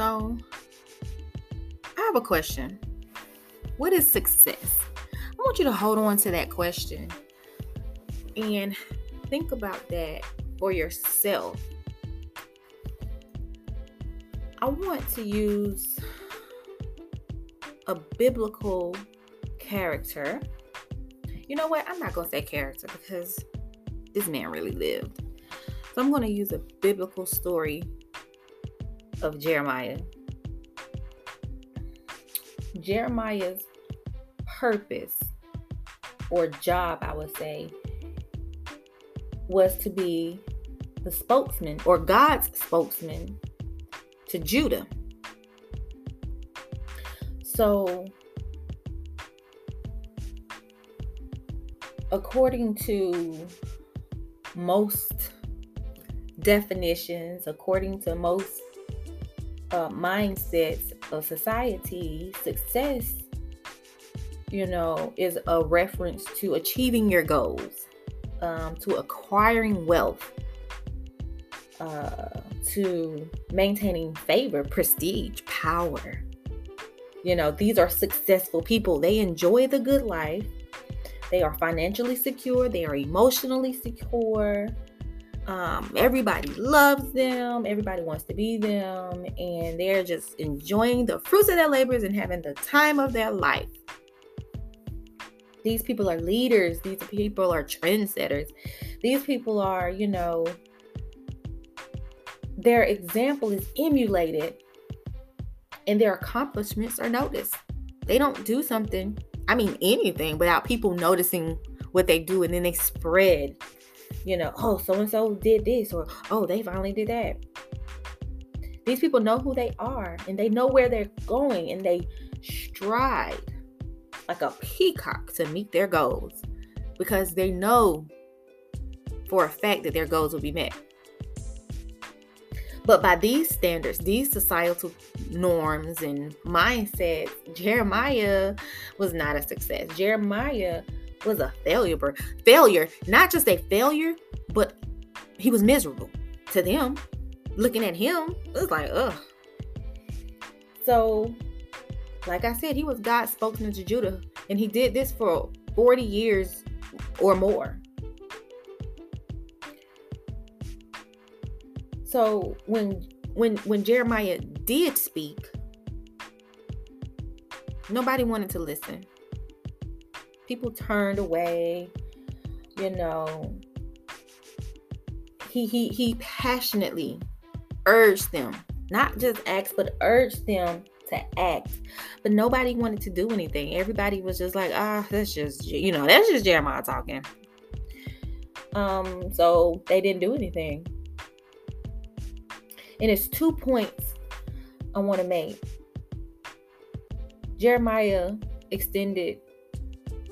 So, I have a question. What is success? I want you to hold on to that question and think about that for yourself. I want to use a biblical character. You know what? I'm not going to say character because this man really lived. So I'm going to use a biblical story of Jeremiah. Jeremiah's purpose or job, I would say, was to be the spokesman or God's spokesman to Judah. So, according to most definitions, according to most uh, mindsets of society, success, you know, is a reference to achieving your goals, um, to acquiring wealth, uh, to maintaining favor, prestige, power. You know, these are successful people. They enjoy the good life. They are financially secure. They are emotionally secure. Um, everybody loves them. Everybody wants to be them. And they're just enjoying the fruits of their labors and having the time of their life. These people are leaders. These people are trendsetters. These people are, you know, their example is emulated and their accomplishments are noticed. They don't do something, I mean, anything without people noticing what they do and then they spread, you know, oh, so and so did this or oh, they finally did that. These people know who they are and they know where they're going and they stride like a peacock to meet their goals because they know for a fact that their goals will be met. But by these standards, these societal norms and mindsets, Jeremiah was not a success. Jeremiah was a failure. Failure, not just a failure, but he was miserable to them. Looking at him, it was like, ugh. So, like I said, he was God's spokesman to Judah, and he did this for 40 years or more. So when when when Jeremiah did speak, nobody wanted to listen. People turned away, you know. He he he passionately urged them, not just asked, but urged them to act. But nobody wanted to do anything. Everybody was just like, ah, that's just you know, that's just Jeremiah talking. Um, so they didn't do anything. And it's two points I want to make. Jeremiah extended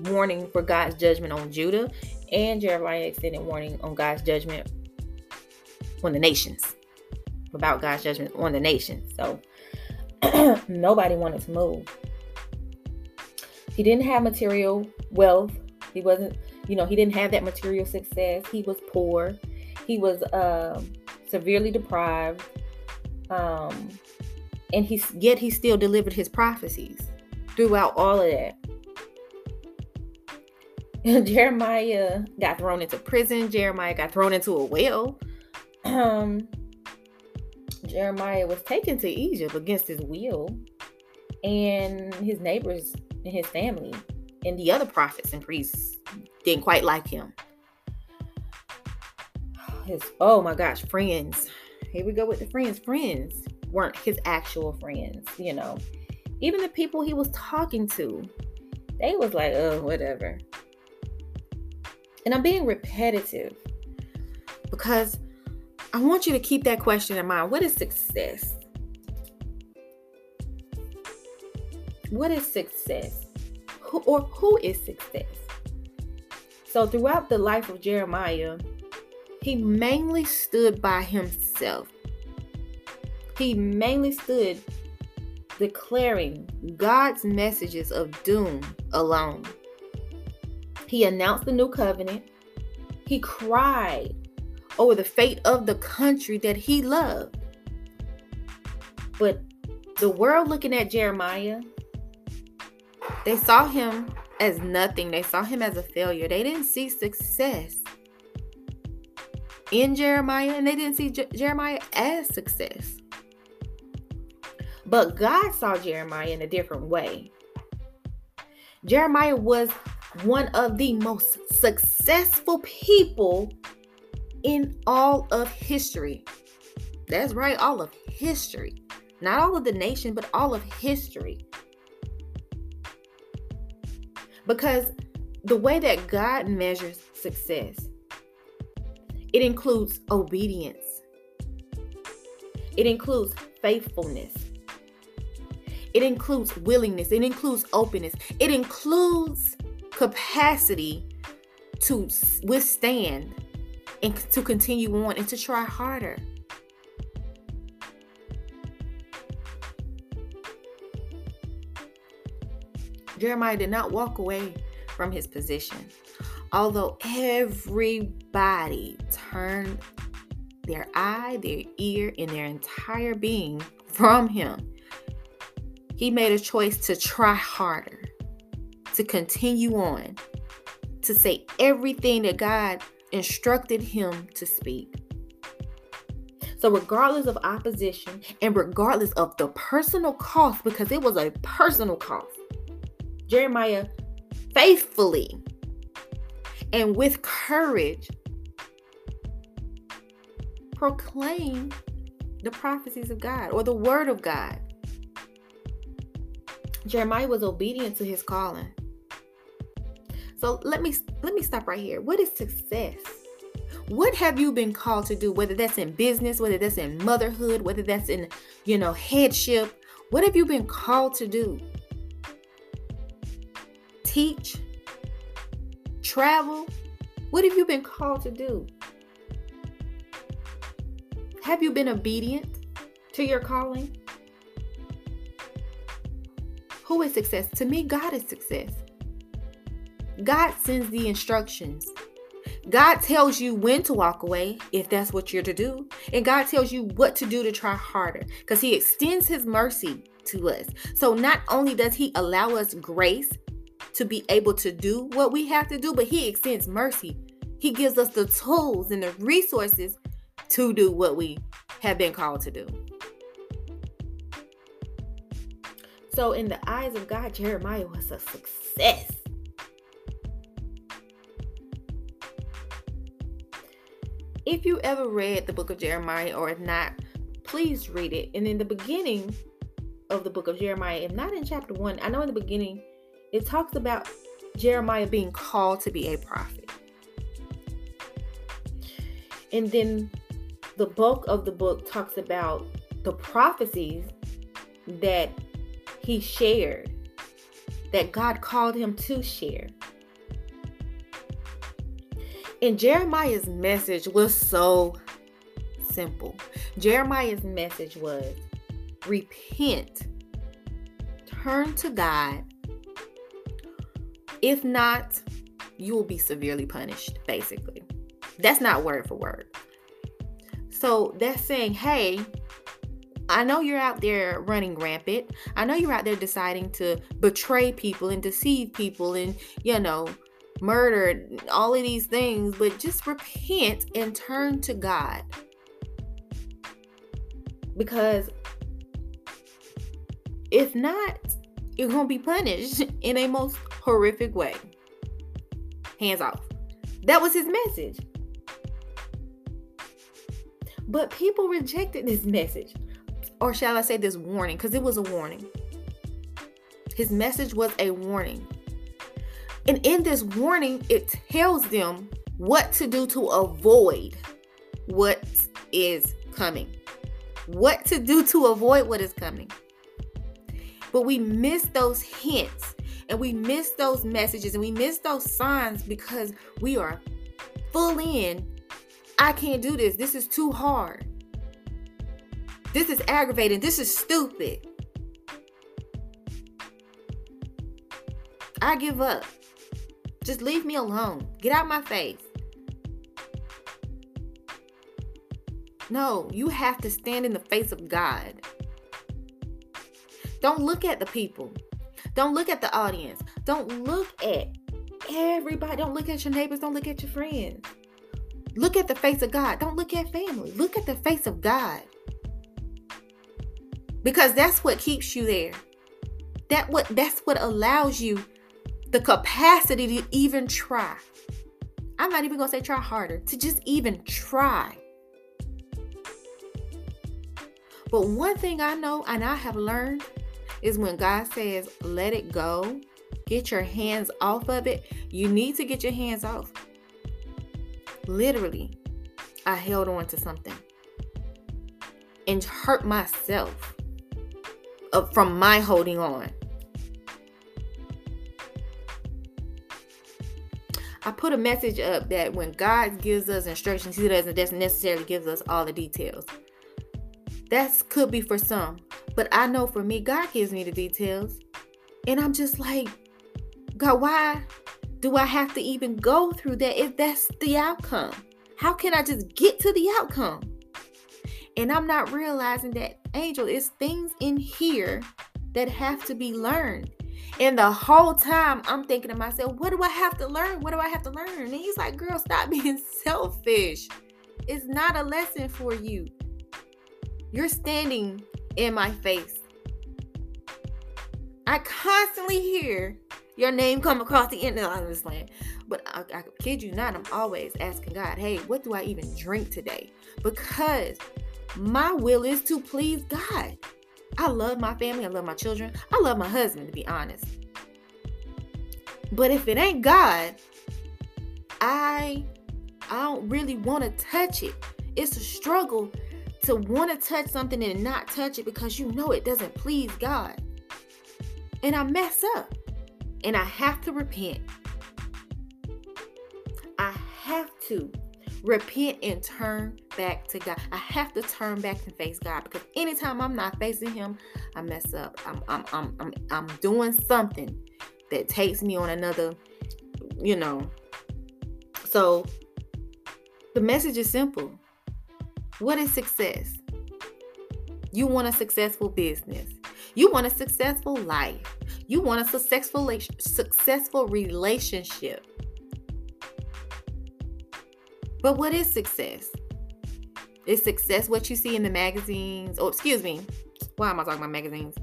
warning for God's judgment on Judah, and Jeremiah extended warning on God's judgment on the nations. About God's judgment on the nations. So nobody wanted to move. He didn't have material wealth. He wasn't, you know, he didn't have that material success. He was poor. He was um, severely deprived. Um, and he yet he still delivered his prophecies throughout all of that. Jeremiah got thrown into prison. Jeremiah got thrown into a well. Um, Jeremiah was taken to Egypt against his will, and his neighbors and his family and the other prophets and priests didn't quite like him. His oh my gosh, friends here we go with the friends. Friends weren't his actual friends, you know. Even the people he was talking to, they was like, oh, whatever. And I'm being repetitive because I want you to keep that question in mind. What is success? What is success? Who, or who is success? So, throughout the life of Jeremiah, he mainly stood by himself. He mainly stood declaring God's messages of doom alone. He announced the new covenant. He cried over the fate of the country that he loved. But the world looking at Jeremiah, they saw him as nothing. They saw him as a failure. They didn't see success in Jeremiah and they didn't see Je- Jeremiah as success. But God saw Jeremiah in a different way. Jeremiah was one of the most successful people in all of history. That's right, all of history. Not all of the nation, but all of history. Because the way that God measures success, it includes obedience, it includes faithfulness, it includes willingness, it includes openness, it includes capacity to withstand and to continue on and to try harder. Jeremiah did not walk away from his position. Although everybody turned their eye, their ear, and their entire being from him, he made a choice to try harder, to continue on, to say everything that God instructed him to speak. So, regardless of opposition and regardless of the personal cost, because it was a personal cost, Jeremiah faithfully and with courage proclaimed the prophecies of God or the word of God. Jeremiah was obedient to his calling. So let me let me stop right here. What is success? What have you been called to do whether that's in business, whether that's in motherhood, whether that's in, you know, headship? What have you been called to do? teach, travel? What have you been called to do? Have you been obedient to your calling? Who is success? To me, God is success. God sends the instructions. God tells you when to walk away if that's what you're to do. And God tells you what to do to try harder because He extends His mercy to us. So not only does He allow us grace to be able to do what we have to do, but He extends mercy. He gives us the tools and the resources to do what we have been called to do. So, in the eyes of God, Jeremiah was a success. If you ever read the book of Jeremiah, or if not, please read it. And in the beginning of the book of Jeremiah, if not in chapter one, I know in the beginning it talks about Jeremiah being called to be a prophet. And then the bulk of the book talks about the prophecies that he shared, that God called him to share. And Jeremiah's message was so simple. Jeremiah's message was repent, turn to God, if not, you will be severely punished, basically. That's not word for word. So that's saying, hey, I know you're out there running rampant. I know you're out there deciding to betray people and deceive people and, you know, murder, all of these things, but just repent and turn to God. Because if not, you're going to be punished in a most horrific way. Hands off. That was his message. But people rejected this message. Or shall I say this warning? Because it was a warning. His message was a warning. And in this warning, it tells them what to do to avoid what is coming. What to do to avoid what is coming. But we miss those hints and we miss those messages and we miss those signs because we are full in. I can't do this. This is too hard. This is aggravating. This is stupid. I give up. Just leave me alone. Get out my face. No, you have to stand in the face of God. Don't look at the people. Don't look at the audience. Don't look at everybody. Don't look at your neighbors. Don't look at your friends. Look at the face of God. Don't look at family. Look at the face of God. Because that's what keeps you there. That what that's what allows you the capacity to even try. I'm not even going to say try harder, to just even try. But one thing I know and I have learned is when God says, let it go, get your hands off of it, you need to get your hands off. Literally, I held on to something and hurt myself uh, from my holding on. Put a message up that when God gives us instructions, He doesn't necessarily give us all the details. That could be for some, but I know for me, God gives me the details. And I'm just like, God, why do I have to even go through that if that's the outcome? How can I just get to the outcome? And I'm not realizing that, Angel, it's things in here that have to be learned. And the whole time I'm thinking to myself, what do I have to learn? What do I have to learn? And he's like, girl, stop being selfish. It's not a lesson for you. You're standing in my face. I constantly hear your name come across the end of this land. But I, I kid you not, I'm always asking God, hey, what do I even drink today? Because my will is to please God. I love my family. I love my children. I love my husband, to be honest. But if it ain't God, I I don't really want to touch it. It's a struggle to want to touch something and not touch it because you know it doesn't please God. And I mess up. And I have to repent. I have to repent and turn back to God. I have to turn back and face God because anytime I'm not facing Him, I mess up. I'm I'm I'm I'm, I'm doing something that takes me on another, you know. So the message is simple. What is success? You want a successful business. You want a successful life. You want a successful successful relationship. But what is success? Is success what you see in the magazines? Oh, excuse me. Why am I talking about magazines?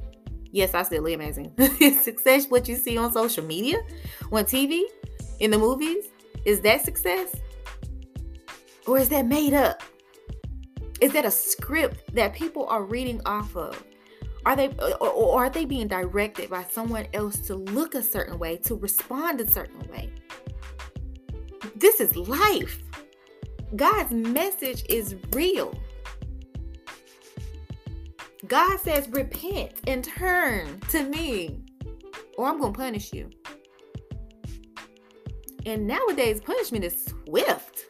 Yes, I still live magazines. is success what you see on social media, on TV, in the movies? Is that success? Or is that made up? Is that a script that people are reading off of? Are they or, or are they being directed by someone else to look a certain way, to respond a certain way? This is life. God's message is real. God says, repent and turn to me, or I'm going to punish you. And nowadays, punishment is swift.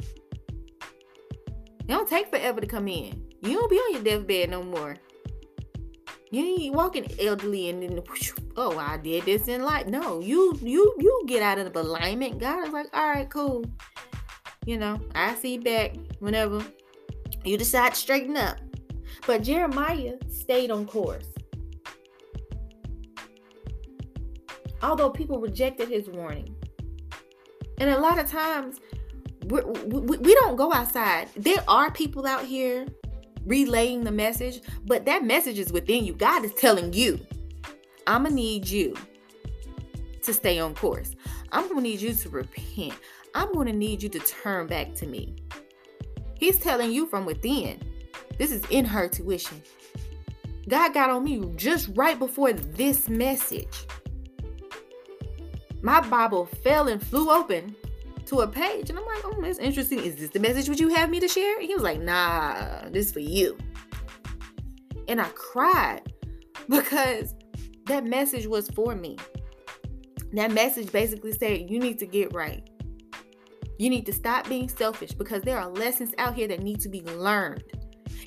It don't take forever to come in. You don't be on your deathbed no more. You ain't walking elderly and then oh I did this in life. No, you you you get out of the alignment. God is like, all right, cool you know, I see back whenever you decide to straighten up. But Jeremiah stayed on course. Although people rejected his warning. And a lot of times, we, we don't go outside. There are people out here relaying the message, but that message is within you. God is telling you, I'm going to need you to stay on course. I'm going to need you to repent. I'm going to need you to turn back to me. He's telling you from within. This is in her tuition. God got on me just right before this message. My Bible fell and flew open to a page, and I'm like, oh, that's interesting. Is this the message would you have me to share? he was like, nah, this for you. And I cried because that message was for me. That message basically said, you need to get right. You need to stop being selfish because there are lessons out here that need to be learned.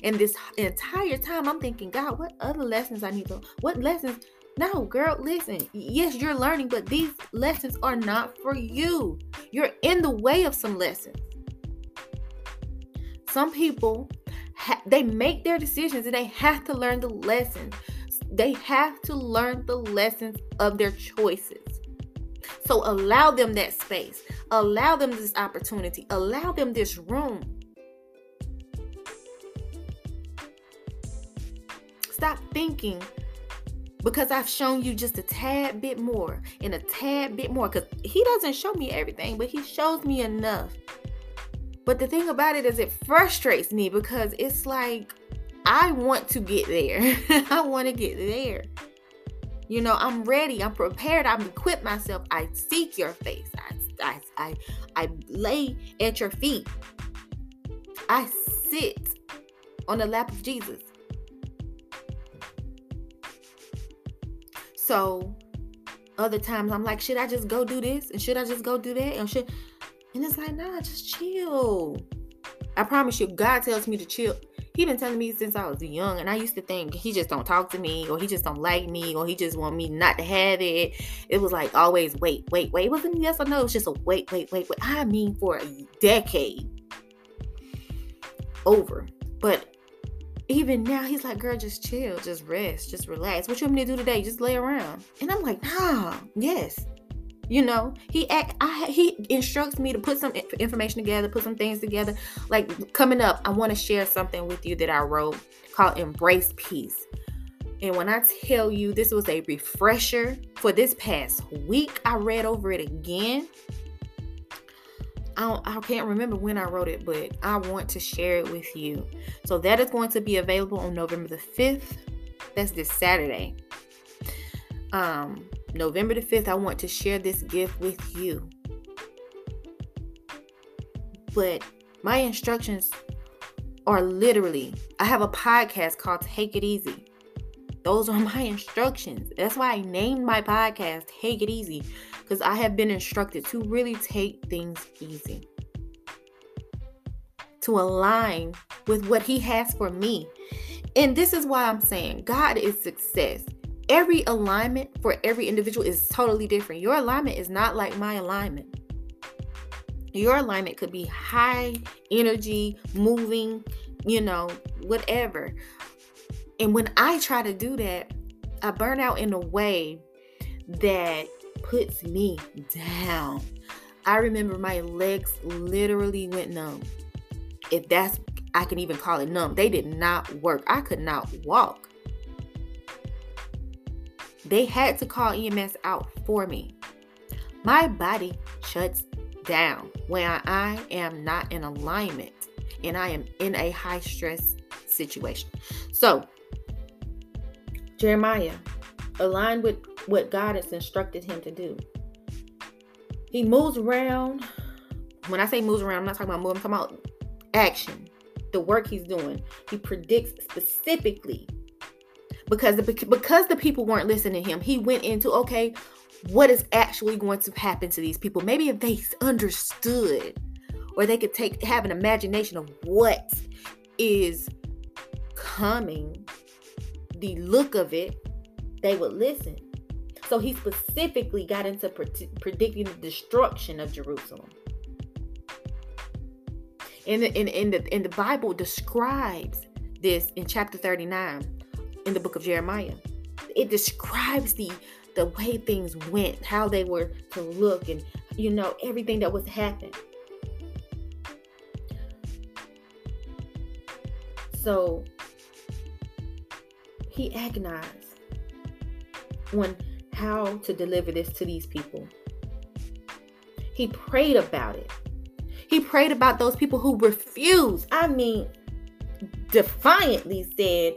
And this entire time, I'm thinking, God, what other lessons I need to, what lessons? No, girl, listen. Yes, you're learning, but these lessons are not for you. You're in the way of some lessons. Some people, they make their decisions and they have to learn the lessons. they have to learn the lessons of their choices. So allow them that space, allow them this opportunity, allow them this room. Stop thinking because I've shown you just a tad bit more and a tad bit more. Because he doesn't show me everything, but he shows me enough. But the thing about it is, it frustrates me because it's like I want to get there. I want to get there. You know, I'm ready. I'm prepared. I'm equipped myself. I seek your face. I, I, I, I lay at your feet. I sit on the lap of Jesus. So other times I'm like, should I just go do this? And should I just go do that? And should and it's like, nah, just chill. I promise you, God tells me to chill. He been telling me since I was young, and I used to think he just don't talk to me, or he just don't like me, or he just want me not to have it. It was like always wait, wait, wait. It wasn't yes or no. It was just a wait, wait, wait, wait. I mean, for a decade over. But even now he's like, girl, just chill, just rest, just relax. What you want me to do today? Just lay around. And I'm like, nah, yes. You know, he act, I, he instructs me to put some information together, put some things together. Like coming up, I want to share something with you that I wrote called Embrace Peace. And when I tell you this was a refresher for this past week, I read over it again I, I can't remember when I wrote it, but I want to share it with you. So that is going to be available on November the 5th. That's this Saturday. Um, November the 5th, I want to share this gift with you. But my instructions are literally, I have a podcast called Take It Easy. Those are my instructions. That's why I named my podcast Take It Easy because I have been instructed to really take things easy, to align with what He has for me. And this is why I'm saying God is success. Every alignment for every individual is totally different. Your alignment is not like my alignment. Your alignment could be high energy, moving, you know, whatever. And when I try to do that, I burn out in a way that puts me down. I remember my legs literally went numb. If that's, I can even call it numb. They did not work. I could not walk. They had to call EMS out for me. My body shuts down when I am not in alignment and I am in a high stress situation. So, Jeremiah, align with what God has instructed him to do. He moves around. When I say moves around, I'm not talking about moving, I'm talking about action, the work he's doing. He predicts specifically because the, because the people weren't listening to him. He went into okay, what is actually going to happen to these people? Maybe if they understood, or they could take have an imagination of what is coming, the look of it, they would listen. So he specifically got into pre- predicting the destruction of Jerusalem. And the, in, in, the, in the Bible describes this in chapter 39 in the book of Jeremiah. It describes the the way things went, how they were to look, and you know, everything that was happening. So he agonized on how to deliver this to these people. He prayed about it. He prayed about those people who refused. I mean, defiantly said,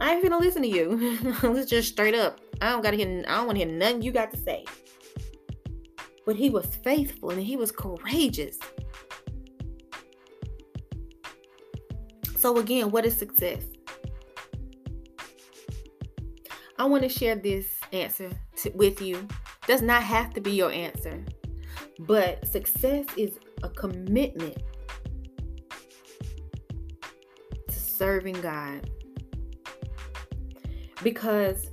I ain't gonna listen to you. Let's just straight up. I don't gotta hear I don't want to hear nothing you got to say. But he was faithful and he was courageous. So again, what is success? I want to share this answer to, with you does not have to be your answer. But success is a commitment to serving God. Because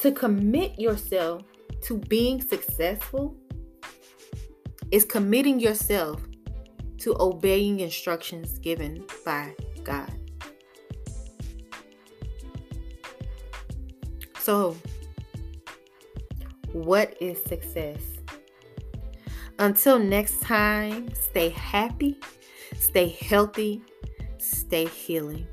to commit yourself to being successful is committing yourself to obeying instructions given by God. So, what is success? Until next time, stay happy, stay healthy, stay healing.